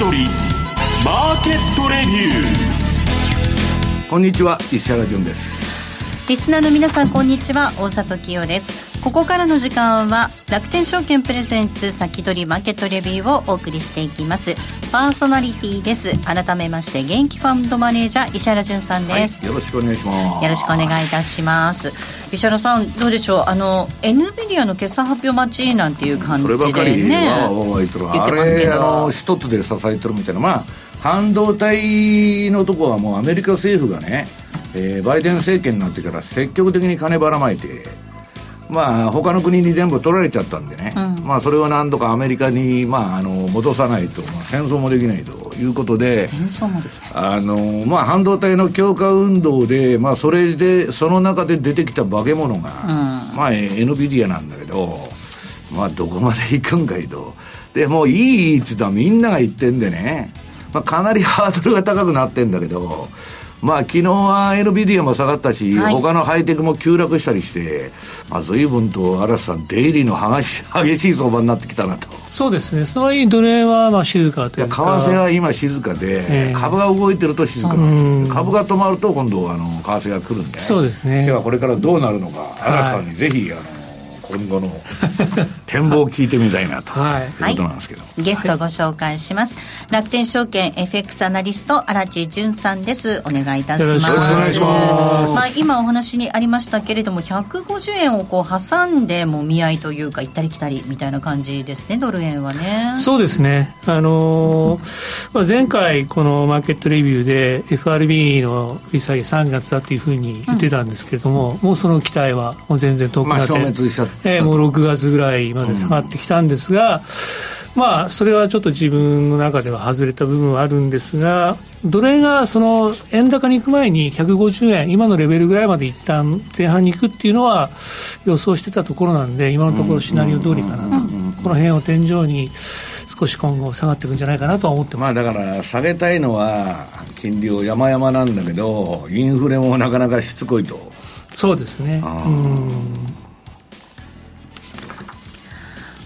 先取りマーケットレビュー。こんにちは石原潤です。リスナーの皆さんこんにちは大里清ですここからの時間は楽天証券プレゼンツ先取りマーケットレビューをお送りしていきます。パーソナリティです。改めまして元気ファンドマネージャー石原潤さんです、はい、よろしくお願いします。よろしくお願いいたします。石原さんどうでしょう？あの NVIDIA の決算発表待ちなんていう感じでね。そればかりは言ってますけど。あれあの一つで支えてるみたいな。まあ半導体のとこはもうアメリカ政府がね、えー、バイデン政権になってから積極的に金ばらまいてまあ他の国に全部取られちゃったんでね、うん、まあそれを何とかアメリカに、まあ、あの戻さないと、まあ、戦争もできないということで戦争もできない。あの、まあ、半導体の強化運動で、まあ、それでその中で出てきた化け物が、うん、まあ NVIDIA なんだけどまあどこまで行くんかいと。でもういいっつったらみんなが言ってんでね、まあ、かなりハードルが高くなってんだけどまあ昨日は NVIDIA も下がったし、はい、他のハイテクも急落したりして、まあ、随分と嵐さん、出入りの激し 激しい相場になってきたなと。そうですね、その割にドルはまあ静かというか。為替は今静かで、えー、株が動いてると静かなんです株が止まると今度あの為替が来るんで、そうですね。今日はこれからどうなるのか、嵐さんにぜひあの今後の展望を聞いてみたいなと、はい、いうことなんですけど、はい、ゲストご紹介します、楽天証券 FX アナリスト荒地潤さんです。お願いいたします。よろしくお願いします。まあ、今お話にありましたけれども150円をこう挟んでもみ合いというか行ったり来たりみたいな感じですねドル円はね。そうですね。あのー、まあ、前回このマーケットレビューで FRB の利下げ3月だというふうに言ってたんですけれども、うん、もうその期待はもう全然遠くなって、まあ、消滅しちゃってえー、もう6月ぐらいまで下がってきたんですが、うん、まあそれはちょっと自分の中では外れた部分はあるんですがドル円がその円高に行く前に150円今のレベルぐらいまで一旦前半に行くっていうのは予想してたところなんで今のところシナリオ通りかなと、この辺を天井に少し今後下がっていくんじゃないかなとは思ってます、まあ、だから下げたいのは金利を山々なんだけどインフレもなかなかしつこいと。そうですね。うん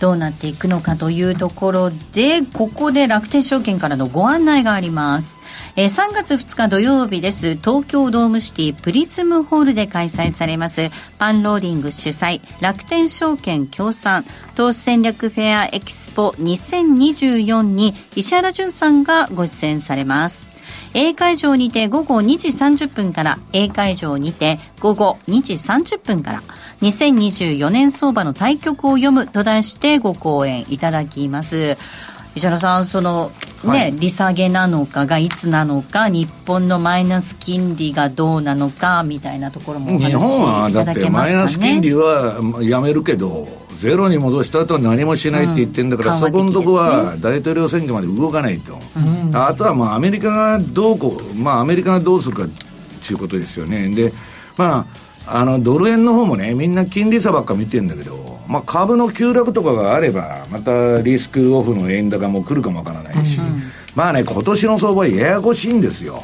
どうなっていくのかというところでここで楽天証券からのご案内がありますえー、3月2日土曜日です。東京ドームシティプリズムホールで開催されます、パンローリング主催、楽天証券協賛、投資戦略フェアエキスポ2024に石原淳さんがご出演されます。A 会場にて午後2時30分から A 会場にて午後2時30分から2024年相場の対局を読むと題してご講演いただきます。石原さんそのね、はい、利下げなのかがいつなのか日本のマイナス金利がどうなのかみたいなところもお話しいただけますか、ね、日本はだってマイナス金利はやめるけどゼロに戻した後何もしないって言ってるんだから、うん、そこのとこは大統領選挙まで動かないと、うん、あとはまあアメリカがどうこう、まあ、アメリカがどうするかっていうことですよね。でまあ、あのドル円の方もね、みんな金利差ばっか見てるんだけど、まあ、株の急落とかがあれば、またリスクオフの円高も来るかもわからないし、うんうん、まあね、今年の相場、ややこしいんですよ。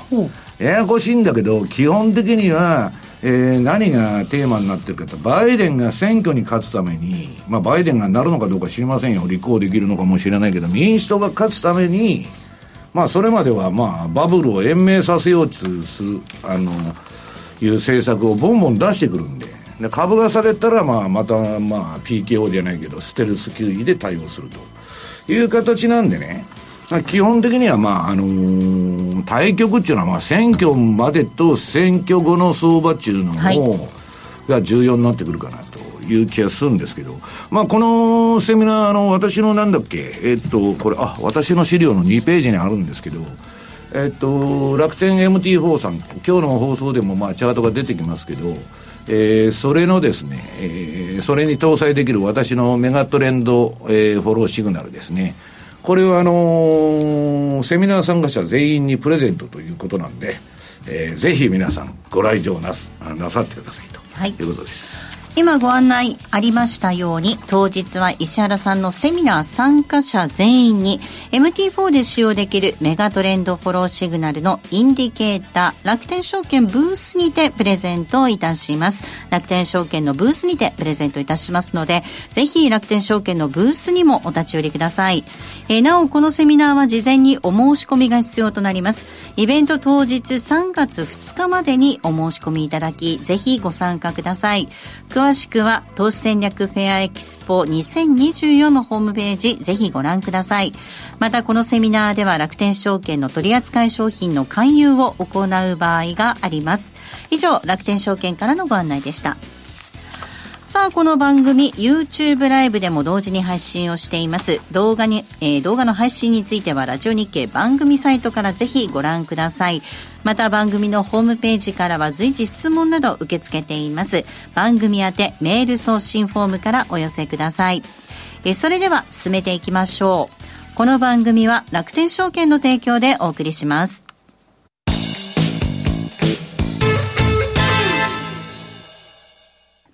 ややこしいんだけど、基本的には、えー、何がテーマになってるかと、バイデンが選挙に勝つために、まあ、バイデンがなるのかどうか知りませんよ、立候補できるのかもしれないけど、民主党が勝つために、まあ、それまでは、まあ、バブルを延命させようとする、あの、いう政策をボンボン出してくるんで、で株が下げたら、まあ、また、まあ、PKO じゃないけど、ステルス級位で対応するという形なんでね、基本的には、まあ、あのー、対局っていうのは、まあ、選挙までと選挙後の相場っていうのも、はい、が重要になってくるかなという気がするんですけど、まあ、このセミナーの私のなんだっけ、えっと、これ、あ、私の資料の2ページにあるんですけど、えっと、楽天 MT4 さん、今日の放送でも、まあ、チャートが出てきますけど、えー、それのですね、えー、それに搭載できる私のメガトレンド、えー、フォローシグナルですね。これはあのー、セミナー参加者全員にプレゼントということなんで、えー、ぜひ皆さんご来場なすなさってくださいと、はい、いうことです。今ご案内ありましたように当日は石原さんのセミナー参加者全員に MT4 で使用できるメガトレンドフォローシグナルのインディケーター楽天証券ブースにてプレゼントいたします。楽天証券のブースにてプレゼントいたしますのでぜひ楽天証券のブースにもお立ち寄りください、えー、なおこのセミナーは事前にお申し込みが必要となります。イベント当日3月2日までにお申し込みいただきぜひご参加ください。詳しくは投資戦略フェアエキスポ2024のホームページぜひご覧ください。またこのセミナーでは楽天証券の取扱い商品の勧誘を行う場合があります。以上楽天証券からのご案内でした。さあ、この番組、YouTube ライブでも同時に配信をしています。動画に、えー、動画の配信については、ラジオ日経番組サイトからぜひご覧ください。また番組のホームページからは随時質問など受け付けています。番組宛てメール送信フォームからお寄せください。えー、それでは進めていきましょう。この番組は楽天証券の提供でお送りします。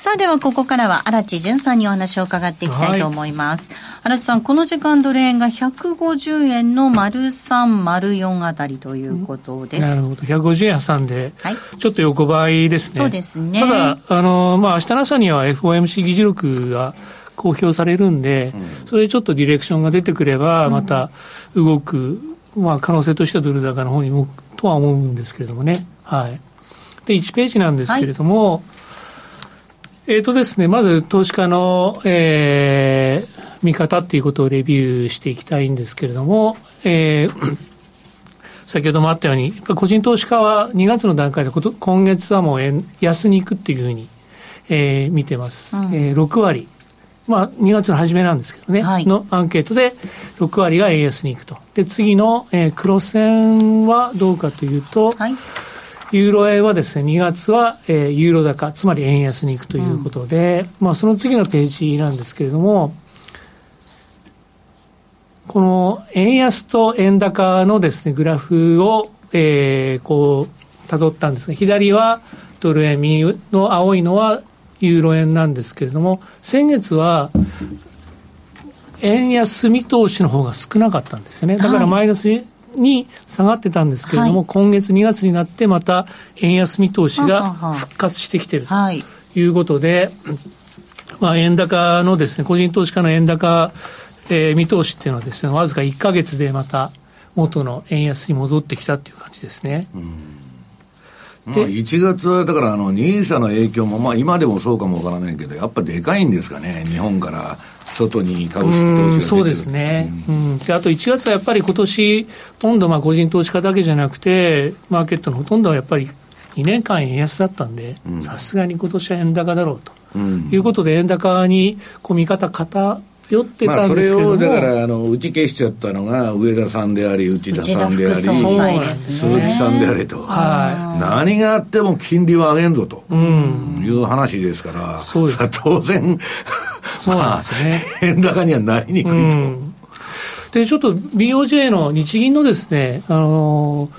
さあではここからは荒地潤さんにお話を伺っていきたいと思います。はい、荒地さん、この時間ドル円が150円の丸3、丸4あたりということです。なるほど。150円挟んで、はい、ちょっと横ばいですね。そうですね。ただ、あの、まあ、明日の朝には FOMC 議事録が公表されるんで、うん、それでちょっとディレクションが出てくれば、また動く、うん、まあ、可能性としてはドル高の方に動くとは思うんですけれどもね。はい。で、1ページなんですけれども、はいえっ、ー、とですね、まず投資家の、えー、見方っていうことをレビューしていきたいんですけれども、えー、先ほどもあったように、個人投資家は2月の段階で今月はもう円安に行くっていうふうに、えー、見てます。うん、えー、6割。まあ、2月の初めなんですけどね、はい、のアンケートで6割が円安に行くと。で、次の、えー、黒線はどうかというと、はいユーロ円はですね、2月は、えー、ユーロ高、つまり円安に行くということで、うん、まあその次のページなんですけれども、この円安と円高のですね、グラフを、えー、こう、辿ったんですが、左はドル円、右の青いのはユーロ円なんですけれども、先月は、円安見通しの方が少なかったんですよね。だからマイナスに下がってたんですけれども、はい、今月2月になってまた円安見通しが復活してきているとい。うことで、まあ、円高のですね、個人投資家の円高、えー、見通しっていうのはですね、わずか1か月でまた元の円安に戻ってきたっていう感じですね。まあ、1月はだからあの NISA の影響も、まあ、今でもそうかもわからないけど、やっぱでかいんですかね、日本から外に株式投資がそうですね、うん、であと1月はやっぱり今年ほとんどまあ個人投資家だけじゃなくて、マーケットのほとんどはやっぱり2年間円安だったんで、さすがに今年は円高だろうと、うん、いうことで、円高にこう見方偏酔ってたんですけどまあ、それをだからあの打ち消しちゃったのが上田さんであり内田さんであり、鈴木さんでありと、はい、何があっても金利は上げんぞと、うん、いう話ですから、そうです。当然そうなんですね、円高にはなりにくいと。うん。で、ちょっと BOJ の日銀のですね、あの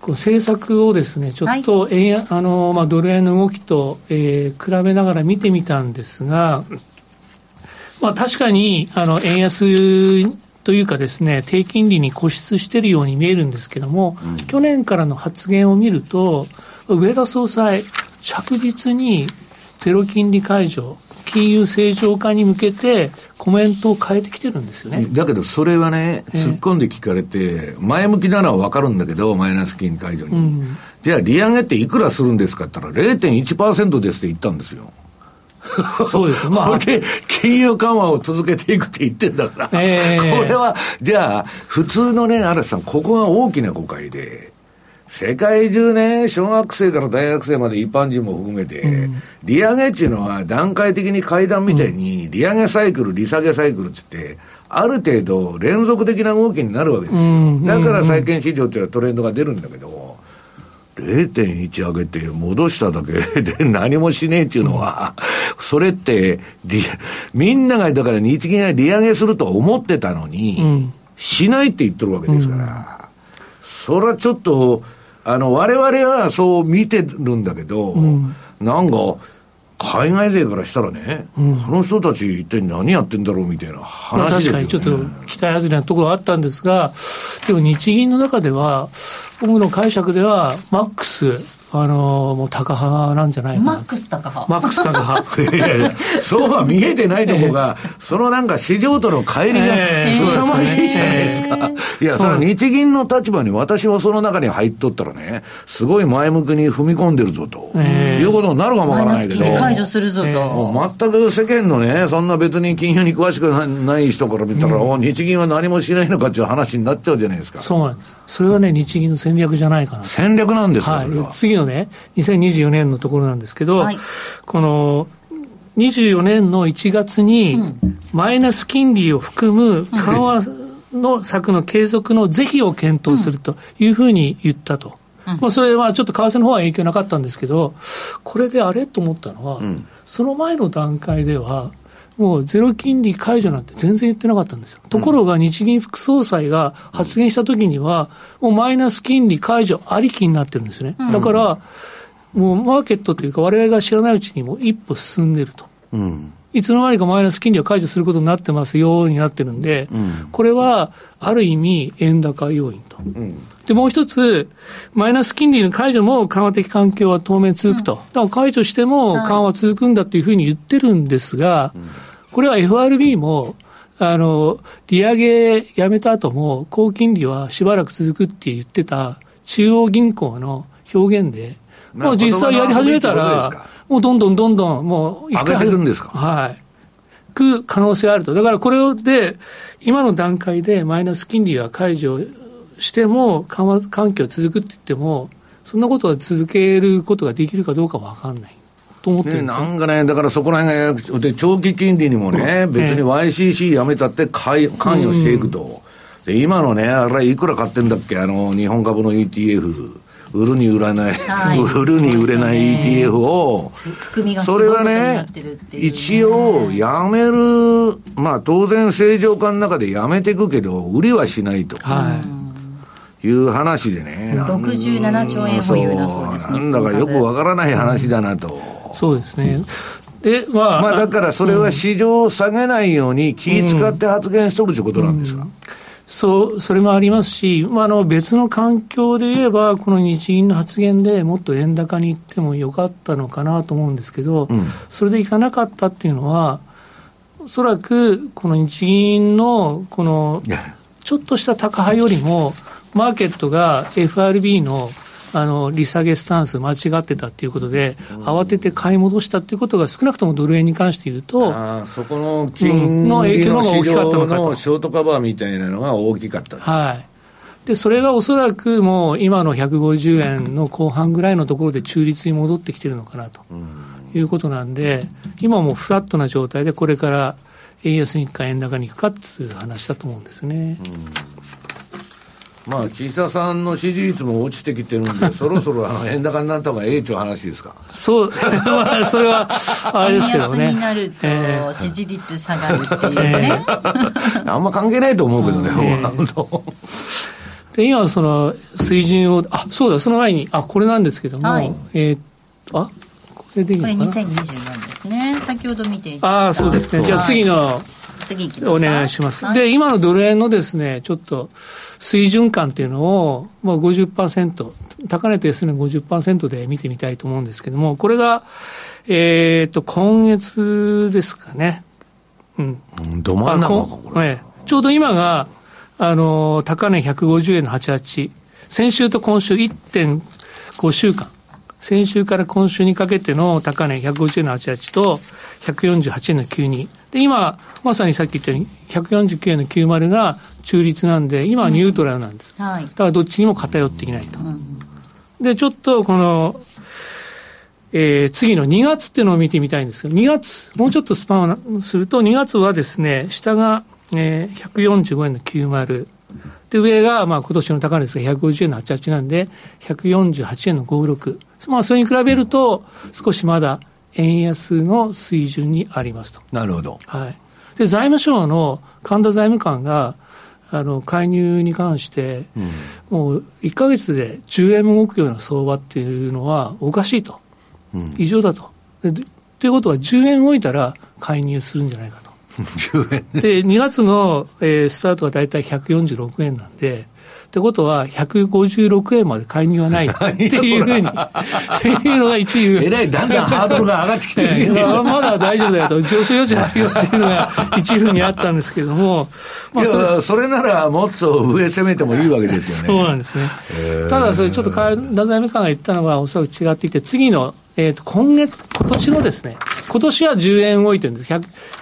こう政策をですね、ちょっと円、はい、あのまあ、ドル円の動きと、えー、比べながら見てみたんですが、まあ、確かにあの円安というかですね、低金利に固執しているように見えるんですけども、うん、去年からの発言を見ると、上田総裁、着実にゼロ金利解除、金融正常化に向けてコメントを変えてきてるんですよね。だけどそれはね、突っ込んで聞かれて、前向きなのは分かるんだけど、マイナス金利解除に。うん、じゃあ利上げっていくらするんですかって言ったら0.1%ですって言ったんですよ。そうです。まあ。これで、金融緩和を続けていくって言ってんだから、えー、これは、じゃあ、普通のね、嵐さん、ここが大きな誤解で、世界中ね、小学生から大学生まで一般人も含めて、うん、利上げっていうのは段階的に階段みたいに、利上げサイクル、利下げサイクルって言って、ある程度連続的な動きになるわけですよ。うん、だから債券市場っていうのはトレンドが出るんだけど、0.1上げて戻しただけ で何もしねえっていうのは、それって、みんながだから日銀が利上げすると思ってたのに、しないって言ってるわけですから、それはちょっと、あの、我々はそう見てるんだけど、うん、なんか、海外勢からしたらね、うん、この人たち一体何やってんだろうみたいな話ですよ、ね、確かにちょっと期待外れなところはあったんですが、でも日銀の中では、僕の解釈では、マックス、あのー、もう高派なんじゃないかな。マックス高派。マックス高派。いやいや、そうは見えてないとこが、そのなんか市場との乖離が凄まじいじゃないですか。いや、その日銀の立場に私はその中に入っとったらね、すごい前向きに踏み込んでるぞと、いうことになるかもわからないけど。解除するぞと。もう全く世間のね、そんな別に金融に詳しくない人から見たら、うん、日銀は何もしないのかっていう話になっちゃうじゃないですか。そうなんです。それはね、日銀の戦略じゃないかな。戦略なんですか、はい、次のね、2024年のところなんですけど、はい、この、24年の1月に、マイナス金利を含む緩和の策の継続の是非を検討するというふうに言ったと。まあ、それはちょっと為替の方は影響なかったんですけど、これであれと思ったのは、うん、その前の段階では、もうゼロ金利解除なんて全然言ってなかったんですよ。ところが日銀副総裁が発言したときには、もうマイナス金利解除ありきになってるんですね。だから、もうマーケットというか、われわれが知らないうちにも一歩進んでると。うん。いつの間にかマイナス金利を解除することになってますようになってるんで、うん、これはある意味、円高要因と、うん、で、もう一つ、マイナス金利の解除も緩和的環境は当面続くと、だから解除しても緩和続くんだというふうに言ってるんですが、これは FRB も、あの、利上げやめた後も、高金利はしばらく続くって言ってた中央銀行の表現で、もう実際やり始めたら、もうどんどんどんどん、もう、上げていくんですか？はい。く可能性あると。だからこれで、今の段階でマイナス金利は解除しても、緩和環境続くって言っても、そんなことは続けることができるかどうかわかんない。と思ってるんですね、なんかね、だからそこら辺が、で、長期金利にもね、別に YCC やめたって関与していくと。で、今のね、あれいくら買ってんだっけ、あの、日本株の ETF。売るに売らない、はい、売るに売れない ETF を、それはね、一応やめる、まあ当然正常化の中でやめていくけど、売りはしないと。い。う話でね。67兆円保有だそうですね。なんだかよくわからない話だなと。そうですね。で、まあ。まあだからそれは市場を下げないように気使って発言しとるということなんですか、うんうんそう、それもありますし、まあ、あの別の環境で言えば、この日銀の発言でもっと円高に行ってもよかったのかなと思うんですけど、うん、それでいかなかったっていうのは、おそらくこの日銀のこのちょっとした高派よりも、マーケットが FRB のあの利下げスタンス間違ってたっていうことで、慌てて買い戻したっていうことが少なくともドル円に関して言うと、あそこの金の影響の市場のショートカバーみたいなのが大きかった、はい。で、それがおそらくもう今の150円の後半ぐらいのところで中立に戻ってきてるのかなということなんで、今もフラットな状態でこれから円安に行くか円高に行くかっていう話だと思うんですね。まあ、岸田さんの支持率も落ちてきてるんで、そろそろあの円高になった方がええちゅう話ですか？そう、まあ、それは、あれですけどね。円安になると、支持率下がるっていうね。えー、あんま関係ないと思うけどね、えー、で今、その水準を、あそうだ、その前に、あこれなんですけども、はい、えー、あこれでいいのかな？これ2024ですね、先ほど見ていたあそうですね、じゃあ次の。次お願いします。はい、で、今のドル円のですね、ちょっと水準感っていうのを、まあ50%、高値と安値50%で見てみたいと思うんですけども、これが、えっ、ー、と、今月ですかね。うん。ど真ん中これ、えちょうど今が、あの、高値150円の88。先週と今週1.5週間。先週から今週にかけての高値150円の88と148円の92。で、今、まさにさっき言ったように、149円の90が中立なんで、今はニュートラルなんです。うんはい、だからどっちにも偏っていないと。うん、で、ちょっとこの、えー、次の2月っていうのを見てみたいんですけど、2月、もうちょっとスパンをすると、2月はですね、下が、えー、145円の90。で、上が、まあ、今年の高値ですが、150円の88なんで、148円の56。まあ、それに比べると、少しまだ円安の水準にありますと。なるほど。はい。で、財務省の神田財務官が、あの、介入に関して、うん、もう1か月で10円も動くような相場っていうのはおかしいと。うん、異常だと。でということは、10円動いたら介入するんじゃないかと。10円で、2月の、えー、スタートは大体146円なんで、ってことは、156円まで介入はないっていうふうに、いうのが一流。えらい、だんだんハードルが上がってきてる、ね、まだ大丈夫だよと、上昇余地あるよっていうのが 一ふうにあったんですけども、まあそれ、それならもっと上攻めてもいいわけですよね。そうなんですね。ただ、それちょっと、太宰務官が言ったのはおそらく違っていて、次のえっ、ー、と、今月、今年のですね、今年は10円動いてるんです。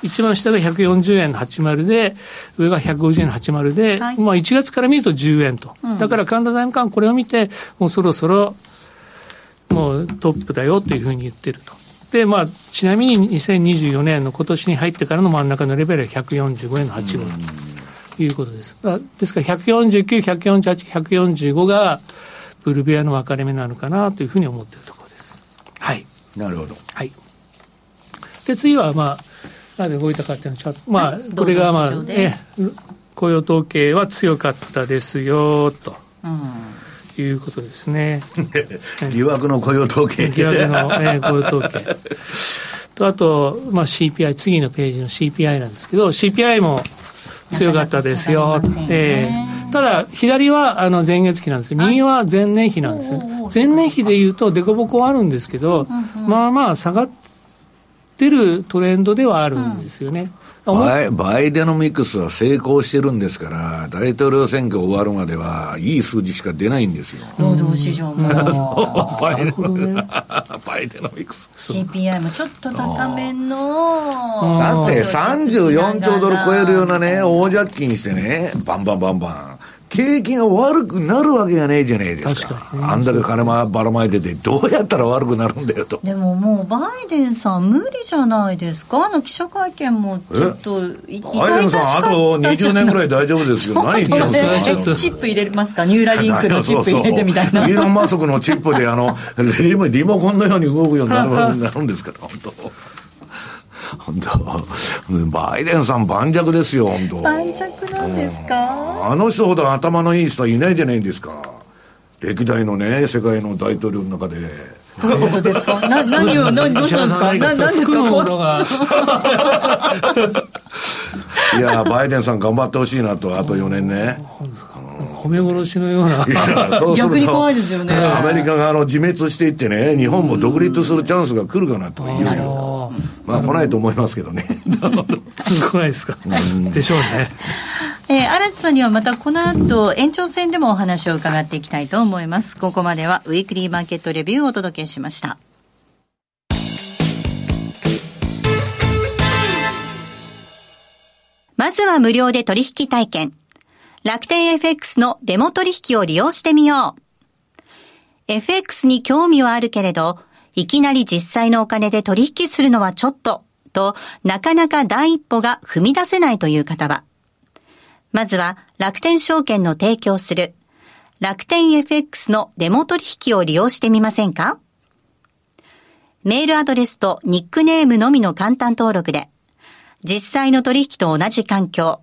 一番下が140円の80で、上が150円の80で、はい、まあ1月から見ると10円と。うん、だから神田財務官これを見て、もうそろそろ、もうトップだよというふうに言ってると。で、まあ、ちなみに2024年の今年に入ってからの真ん中のレベルは145円の85だということです。ですから149、148、145がブルベアの分かれ目なのかなというふうに思っていると。なるほど。はい。で、次は、まあ、なぜ動いたかっていうのは、まあ、これが、まあ、え、雇用統計は強かったですよ、と。いうことですね。疑惑の雇用統計。疑惑の、え雇用統計。と、あと、まあ、CPI、次のページの CPI なんですけど、CPI も強かったですよ。えー、ただ、左はあの前月比なんです右は前年比なんです前年比でいうと、凸凹あるんですけど、まあまあ下がってるトレンドではあるんですよね。うんバイバイデノミクスは成功してるんですから、大統領選挙終わるまでは、いい数字しか出ないんですよ。労働市場も。バイデ バイデノミクス。CPI もちょっと高めの。だって34兆ドル超えるようなね、大借金してね、バンバンバンバン。景気が悪くなるわけがねえじゃねえですか。かあんだけ金ばらまいてて、どうやったら悪くなるんだよと。でももう、バイデンさん、無理じゃないですか、あの記者会見もちょっとバイデンさん、あと20年ぐらい大丈夫ですよ、何言ってんですか、チップ入れますか、ニューラリンクの チップ入れてみたいな。イーロン・マスクのチップであの リモコンのように動くようになるんですから、本当。本当 バイデンさん盤石ですよ、本当。盤石なんですか？あの人ほど頭のいい人はいないじゃないですか。歴代のね、世界の大統領の中で。どういうことですか？な何を、何、どうしたんですか？何ですか？いや、バイデンさん頑張ってほしいなと、あと4年ね。褒め殺しのような。逆に怖いですよね。アメリカがあの自滅していってね、日本も独立するチャンスが来るかなというようまあ来ないと思いますけどね。来ないですか。でしょうね。えー、荒地さんにはまたこの後延長戦でもお話を伺っていきたいと思います。ここまではウィークリーマーケットレビューをお届けしました。まずは無料で取引体験。楽天 FX のデモ取引を利用してみよう。FX に興味はあるけれど、いきなり実際のお金で取引するのはちょっと、と、なかなか第一歩が踏み出せないという方は、まずは楽天証券の提供する。楽天 FX のデモ取引を利用してみませんか？メールアドレスとニックネームのみの簡単登録で、実際の取引と同じ環境、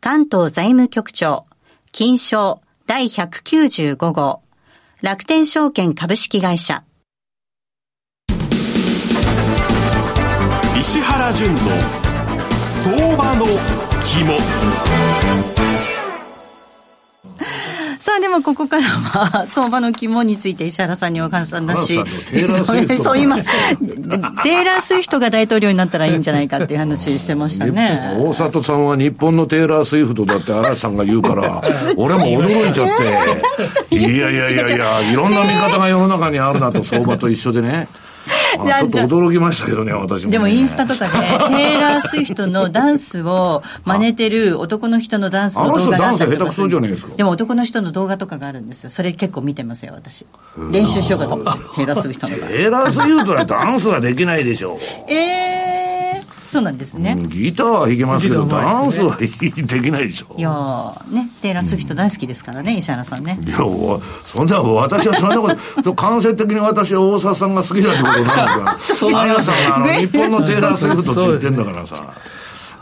関東財務局長金賞第195号。楽天証券株式会社。石原淳の相場の肝。さあでもここからは相場の肝について石原さんにお話そう今テイラー・スウィフトが大統領になったらいいんじゃないかっていう話してましたね。大里さんは日本のテイラー・スウィフトだって嵐さんが言うから 俺も驚いちゃって。いやいやいやいやいろんな見方が世の中にあるなと相場と一緒でねちょっと驚きましたけどね、私も、ね、でもインスタとかで、テイラー・スウィフトのダンスを真似てる男の人のダンスの動画があったりとかするでも男の人の動画とかがあるんですよ。それ結構見てますよ、私。練習しようかと思って、テイラー・スウィフトの。テイラー・スウィフトはダンスはできないでしょう。ええーそうなんですね、ギターは弾けますけど、ね、ダンスはできないでしょ。いやねテイラー・スウィフト大好きですからね、うん、石原さんね。いやそんな私はそんなこと間接的に私は大沢さんが好きだってこと なん。ですか綾さんがあの日本のテイラー・スウィフトって言ってんだからさ。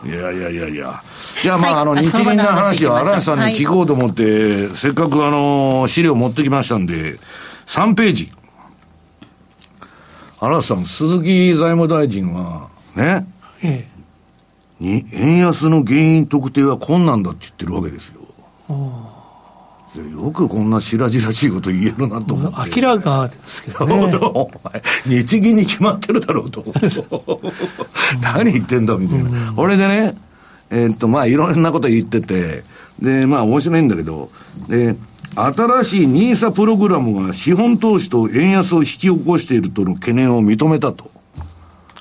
いやいやいやいや。じゃあまあ、はい、あの、日銀の話を荒井さんに聞こうと思って、はい、せっかくあの、資料持ってきましたんで、3ページ。荒井さん、鈴木財務大臣は、ね、ええ、に円安の原因特定は困難だって言ってるわけですよ。よくこんな白々しいこと言えるなと思って。明らかですけどね。日銀に決まってるだろうと。何言ってんだみたいな。これでね、えー、っと、まあ、いろんなこと言ってて、で、まあ、面白いんだけど、で、新しい NISA プログラムが資本投資と円安を引き起こしているとの懸念を認めたと。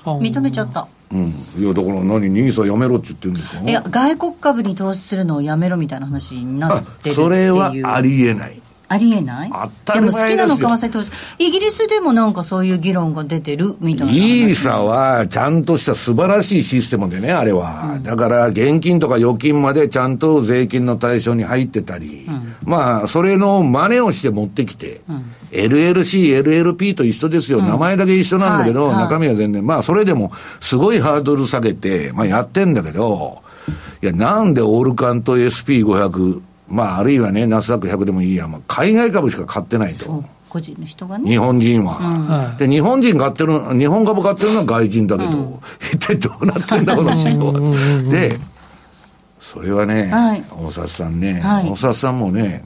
認めちゃった。うん、いやだから何？ニーサやめろって言ってるんですかいや外国株に投資するのをやめろみたいな話になってるそれはありえないありえない？でも好きなの為替投資イギリスでもなんかそういう議論が出てるみたいなイーサはちゃんとした素晴らしいシステムでねあれは、うん、だから現金とか預金までちゃんと税金の対象に入ってたり、うん、まあそれの真似をして持ってきて、うん、LLC、LLP と一緒ですよ、名前だけ一緒なんだけど、はい、中身は全然。まあそれでもすごいハードル下げて、まあやってんだけどいやなんでオールカンと SP500 まあ、あるいはね、ナスダック100でもいいや、まあ、海外株しか買ってないと。個人の人がね。日本人は、うん、で、日本人買ってる、日本株買ってるのは外人だけど、うん、一体どうなってんだ、この市場。で、それはね、はい、大札さんね、はい、大札さんもね、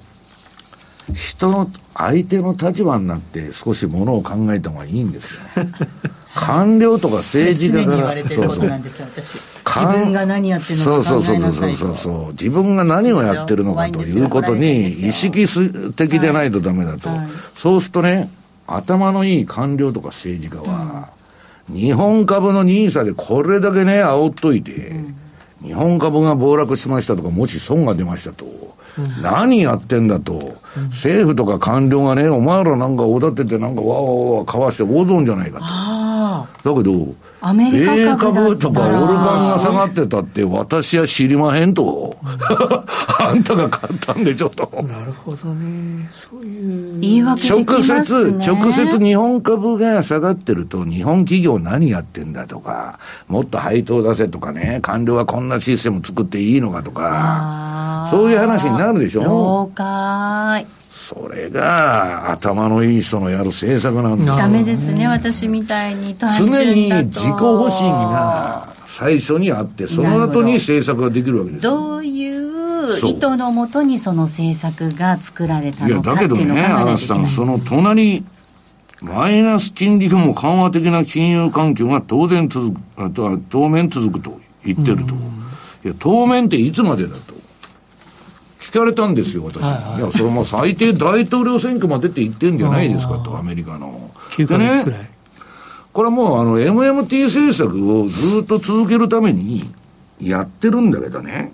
人の、相手の立場になって少しものを考えた方がいいんですよ。官僚とか政治家から、そうそう自分が何やってるのかそうそうそうそう自分が何をやってるのかということに意識的でないとダメだと、はい。はい、そうするとね頭のいい官僚とか政治家は、うん、日本株の NISA でこれだけね煽っといて、うん、日本株が暴落しましたとかもし損が出ましたと何やってんだと、政府とか官僚がね、お前らなんかおだてて、なんかわわわわかわして大損じゃないかと。だけど、アメリカ株とかオルバンが下がってたって、私は知りまへんと。あんたが買ったんでちょっと。なるほどね。そういう。言い訳できますね。直接、直接日本株が下がってると、日本企業何やってんだとか、もっと配当出せとかね、官僚はこんなシステム作っていいのかとか、そういう話になるでしょ。了解。それが頭のいい人のやる政策なんだダメですね私みたいに常に自己保身が最初にあってその後に政策ができるわけですどういう意図のもとにその政策が作られたのかっていうのを考えないといけない。いやだけどね嵐さんその隣マイナス金利も緩和的な金融環境が当然続く、あとは当面続くと言ってると。いや、当面っていつまでだと。聞かれたんですよ、私。はいはい、いや、それも最低大統領選挙までって言ってんじゃないですかと、アメリカの。9ヶ月ぐらい。ね、これはもう、あの、MMT 政策をずっと続けるためにやってるんだけどね。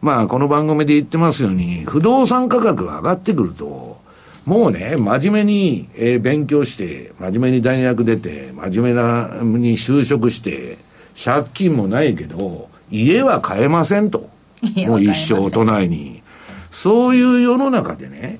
まあ、この番組で言ってますように、不動産価格が上がってくると、もうね、真面目に、えー、勉強して、真面目に大学出て、真面目なに就職して、借金もないけど、家は買えませんと。もう一生都内に。そういう世の中でね、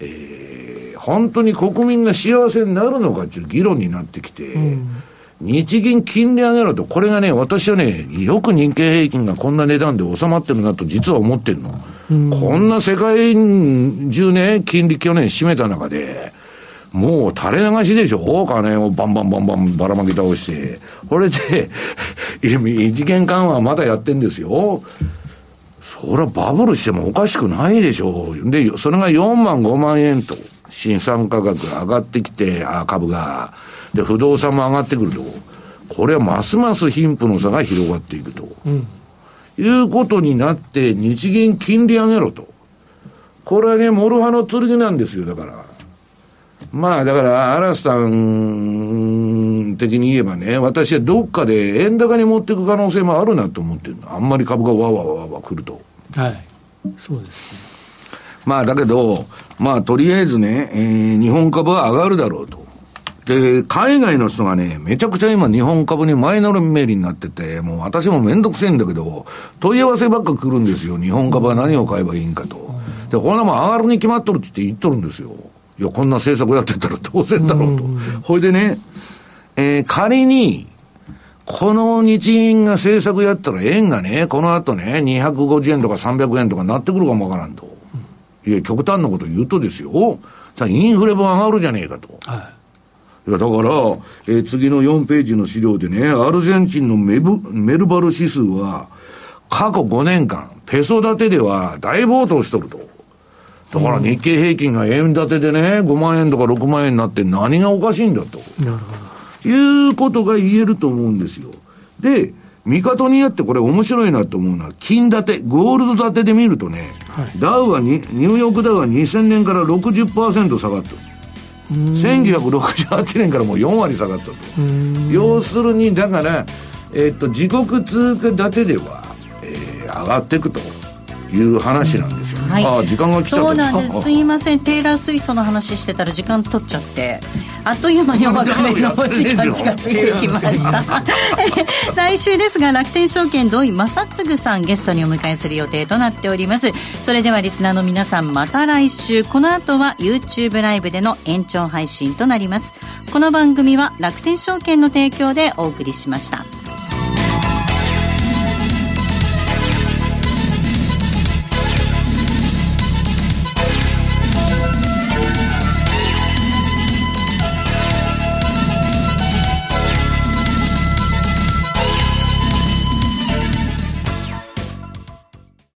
えー、本当に国民が幸せになるのかっていう議論になってきて、うん、日銀金利上げろと、これがね、私はね、よく日経平均がこんな値段で収まってるなと実は思ってるの。うん、こんな世界中ね、金利去年占めた中で、もう垂れ流しでしょお金をバンバンバンバンばらまき倒して。これで、異次元緩和まだやってんですよ。それはバブルしてもおかしくないでしょう。で、それが4万5万円と、新産価格上がってきて、あ株が。で、不動産も上がってくると。これはますます貧富の差が広がっていくと。うん、いうことになって、日銀金利上げろと。これはね、モルハの剣なんですよ、だから。まあ、だから、嵐さん的に言えばね、私はどっかで円高に持っていく可能性もあるなと思ってるあんまり株がわわわわ来ると。はい。そうですね。まあ、だけど、まあ、とりあえずね、えー、日本株は上がるだろうと。で、海外の人がね、めちゃくちゃ今日本株に前のめりになってて、もう私もめんどくせえんだけど、問い合わせばっか来るんですよ。日本株は何を買えばいいんかと。で、こんなもん上がるに決まっとるって言っとるんですよ。いや、こんな政策やってたら当然だろうと。ほいでね、えー、仮に、この日銀が政策やったら円がね、この後ね、250円とか300円とかなってくるかもわからんと。いや、極端なこと言うとですよ、さあ、インフレも上がるじゃねえかと。はい。いや、だから、えー、次の4ページの資料でね、アルゼンチンのメブ、メルバル指数は、過去5年間、ペソ建てでは大暴騰しとると。だから日経平均が円建てでね、5万円とか6万円になって何がおかしいんだと。なるほど。いうことが言えると思うんですよ。で、見方によってこれ面白いなと思うのは、金建て、ゴールド建てで見るとね、はい、ダウはニューヨークダウは2000年から60%下がった1968年からもう4割下がったと。要するに、だから、えっ、と、自国通貨建てでは、えー、上がっていくと。いう話なんですはい、あ時間が来ちゃそうなんです。すいません。テイラー・スイートの話してたら時間取っちゃって。あっという間にお別れの時間近づいてきました。来週ですが楽天証券土井正嗣さんゲストにお迎えする予定となっております。それではリスナーの皆さんまた来週。この後は YouTube ライブでの延長配信となります。この番組は楽天証券の提供でお送りしました